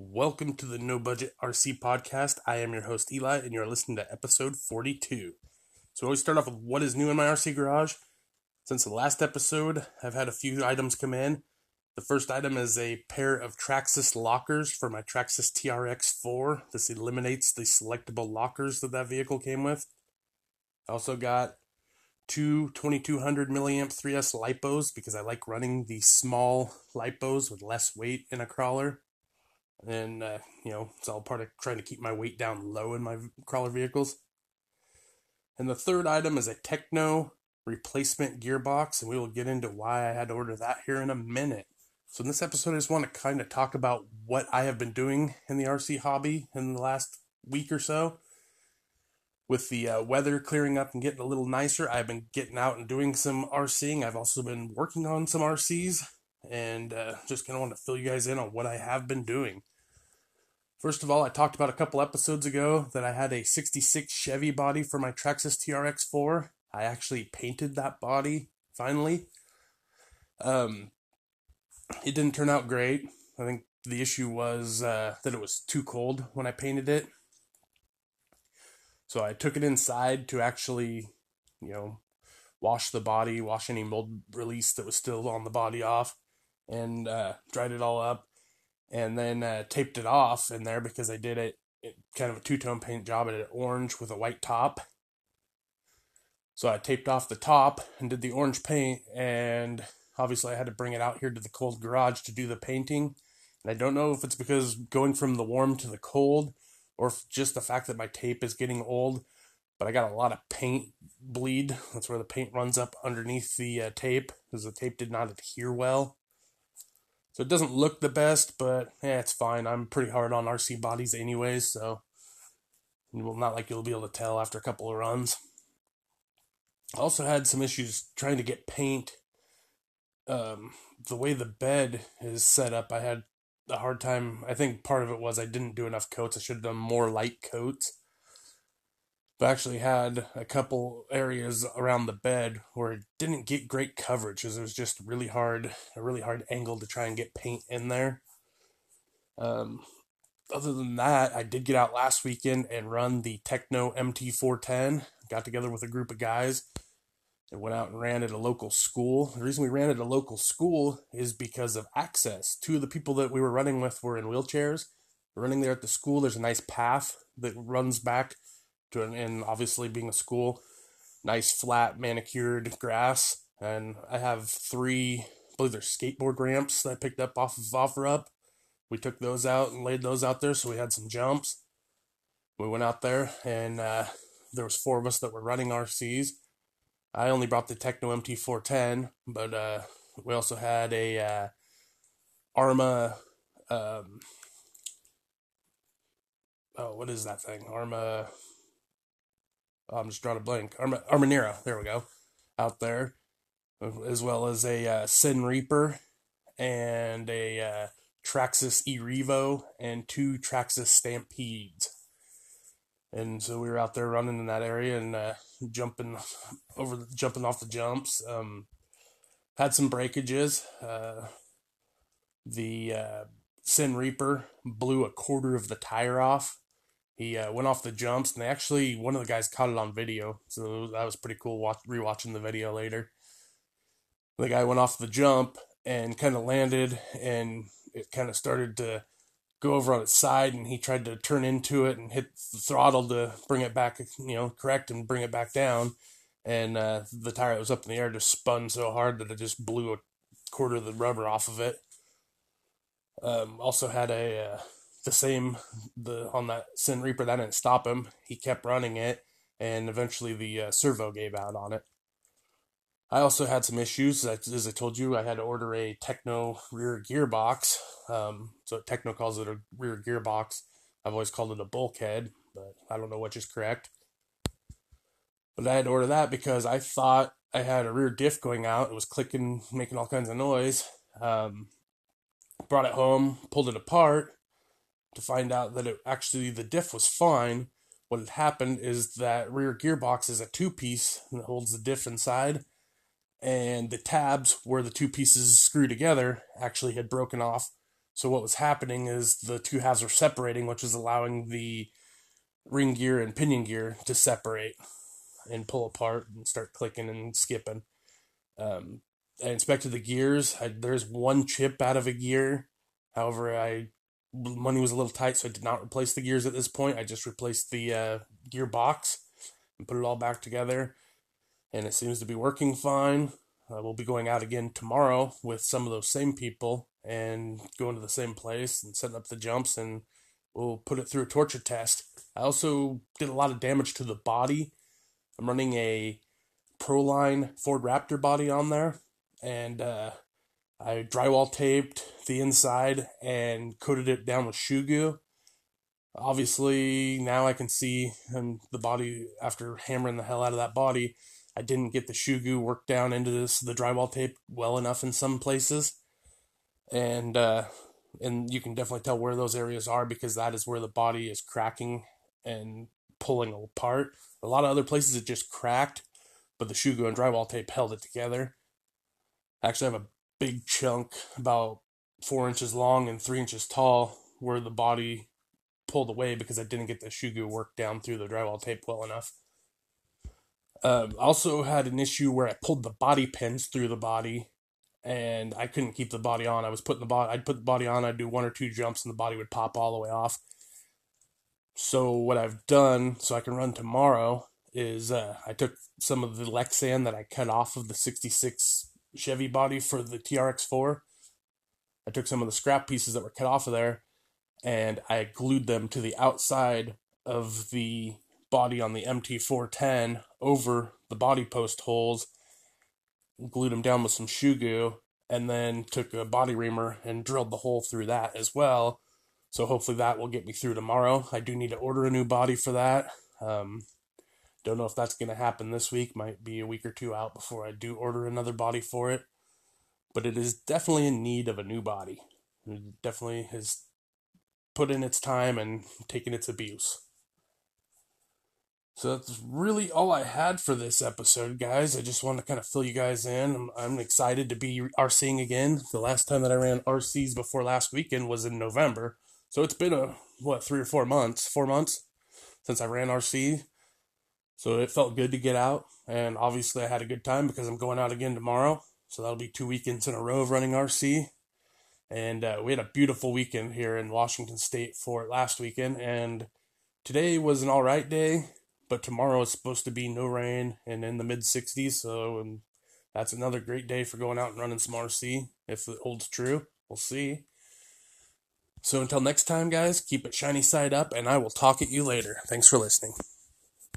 Welcome to the No Budget RC podcast. I am your host Eli, and you're listening to episode 42. So, we always start off with what is new in my RC garage. Since the last episode, I've had a few items come in. The first item is a pair of Traxxas lockers for my Traxxas TRX4. This eliminates the selectable lockers that that vehicle came with. I also got two 2200 milliamp 3S lipos because I like running the small lipos with less weight in a crawler and uh, you know it's all part of trying to keep my weight down low in my crawler vehicles. And the third item is a Tekno replacement gearbox, and we will get into why I had to order that here in a minute. So in this episode, I just want to kind of talk about what I have been doing in the RC hobby in the last week or so. With the uh, weather clearing up and getting a little nicer, I've been getting out and doing some RCing. I've also been working on some RCs and uh, just kind of want to fill you guys in on what I have been doing. First of all, I talked about a couple episodes ago that I had a 66 Chevy body for my Traxxas TRX4. I actually painted that body finally. Um, it didn't turn out great. I think the issue was uh, that it was too cold when I painted it. So I took it inside to actually, you know, wash the body, wash any mold release that was still on the body off and uh, dried it all up, and then uh, taped it off in there because I did it, it kind of a two tone paint job. I did orange with a white top. So I taped off the top and did the orange paint, and obviously I had to bring it out here to the cold garage to do the painting. And I don't know if it's because going from the warm to the cold, or just the fact that my tape is getting old. But I got a lot of paint bleed. That's where the paint runs up underneath the uh, tape because the tape did not adhere well. So it doesn't look the best, but yeah, it's fine. I'm pretty hard on RC bodies anyways, so well, not like you'll be able to tell after a couple of runs. I also had some issues trying to get paint. Um, the way the bed is set up, I had a hard time. I think part of it was I didn't do enough coats. I should have done more light coats. I've actually had a couple areas around the bed where it didn't get great coverage because it was just really hard, a really hard angle to try and get paint in there. Um, other than that, I did get out last weekend and run the Tekno MT410. Got together with a group of guys and went out and ran at a local school. The reason we ran at a local school is because of access. Two of the people that we were running with were in wheelchairs. running there at the school, there's a nice path that runs back and obviously being a school, nice flat manicured grass. And I have three, I believe they're skateboard ramps that I picked up off of OfferUp. We took those out and laid those out there, so we had some jumps. We went out there, and uh, there was four of us that were running RCs. I only brought the Tekno MT410, but uh, we also had a uh, Arrma. Um, oh, what is that thing? Arrma I'm just drawing a blank. Arm- Armanero, there we go, out there, as well as a uh, Sin Reaper and a uh, Traxxas E-Revo and two Traxxas Stampedes. And so we were out there running in that area and uh, jumping over, jumping off the jumps. Um, had some breakages. Uh, the uh, Sin Reaper blew a quarter of the tire off he uh, went off the jumps, and they actually one of the guys caught it on video, so that was pretty cool. Watch, rewatching the video later, the guy went off the jump and kind of landed, and it kind of started to go over on its side, and he tried to turn into it and hit the throttle to bring it back, you know, correct and bring it back down, and uh, the tire that was up in the air just spun so hard that it just blew a quarter of the rubber off of it. Um, also had a uh, the same the on that Sin Reaper. That didn't stop him. He kept running it, and eventually the uh, servo gave out on it. I also had some issues. As I told you, I had to order a Tekno rear gearbox. Um, so Tekno calls it a rear gearbox. I've always called it a bulkhead, but I don't know which is correct. But I had to order that because I thought I had a rear diff going out. It was clicking, making all kinds of noise. Um, brought it home, pulled it apart, to find out that it actually the diff was fine. What had happened is that rear gearbox is a two piece that holds the diff inside, and the tabs where the two pieces screw together actually had broken off. So what was happening is the two halves were separating, which was allowing the ring gear and pinion gear to separate and pull apart and start clicking and skipping. Um, I inspected the gears. I, there's one chip out of a gear. However, I money was a little tight, so I did not replace the gears at this point. I just replaced the uh, gear box and put it all back together, and it seems to be working fine. We'll be going out again tomorrow with some of those same people and going to the same place and setting up the jumps, and we'll put it through a torture test. I also did a lot of damage to the body. I'm running a Proline Ford Raptor body on there, and uh, I drywall taped the inside and coated it down with shoe goo. Obviously, now I can see and the body after hammering the hell out of that body. I didn't get the shoe goo worked down into this the drywall tape well enough in some places, and uh, and you can definitely tell where those areas are because that is where the body is cracking and pulling apart. A lot of other places it just cracked, but the shoe goo and drywall tape held it together. Actually, I actually have a big chunk, about four inches long and three inches tall, where the body pulled away because I didn't get the shoe goo worked down through the drywall tape well enough. Um, also had an issue where I pulled the body pins through the body, and I couldn't keep the body on. I was putting the body, I'd put the body on, I'd do one or two jumps, and the body would pop all the way off. So what I've done, so I can run tomorrow, is uh, I took some of the Lexan that I cut off of the 66 Chevy body for the TRX4. I took some of the scrap pieces that were cut off of there and I glued them to the outside of the body on the MT410 over the body post holes, glued them down with some shoe goo, and then took a body reamer and drilled the hole through that as well. So hopefully that will get me through tomorrow. I do need to order a new body for that. Um, don't know if that's going to happen this week. Might be a week or two out before I do order another body for it. But it is definitely in need of a new body. It definitely has put in its time and taken its abuse. So that's really all I had for this episode, guys. I just want to kind of fill you guys in. I'm, I'm, excited to be RCing again. The last time that I ran RCs before last weekend was in November. So it's been a, what, three or four months? Four months since I ran RC. So it felt good to get out, and obviously I had a good time because I'm going out again tomorrow. So that'll be two weekends in a row of running RC. And uh, we had a beautiful weekend here in Washington State for it last weekend. And today was an all right day, but tomorrow is supposed to be no rain and in the mid 60s. So and that's another great day for going out and running some RC if it holds true. We'll see. So until next time, guys, keep it shiny side up, and I will talk at you later. Thanks for listening.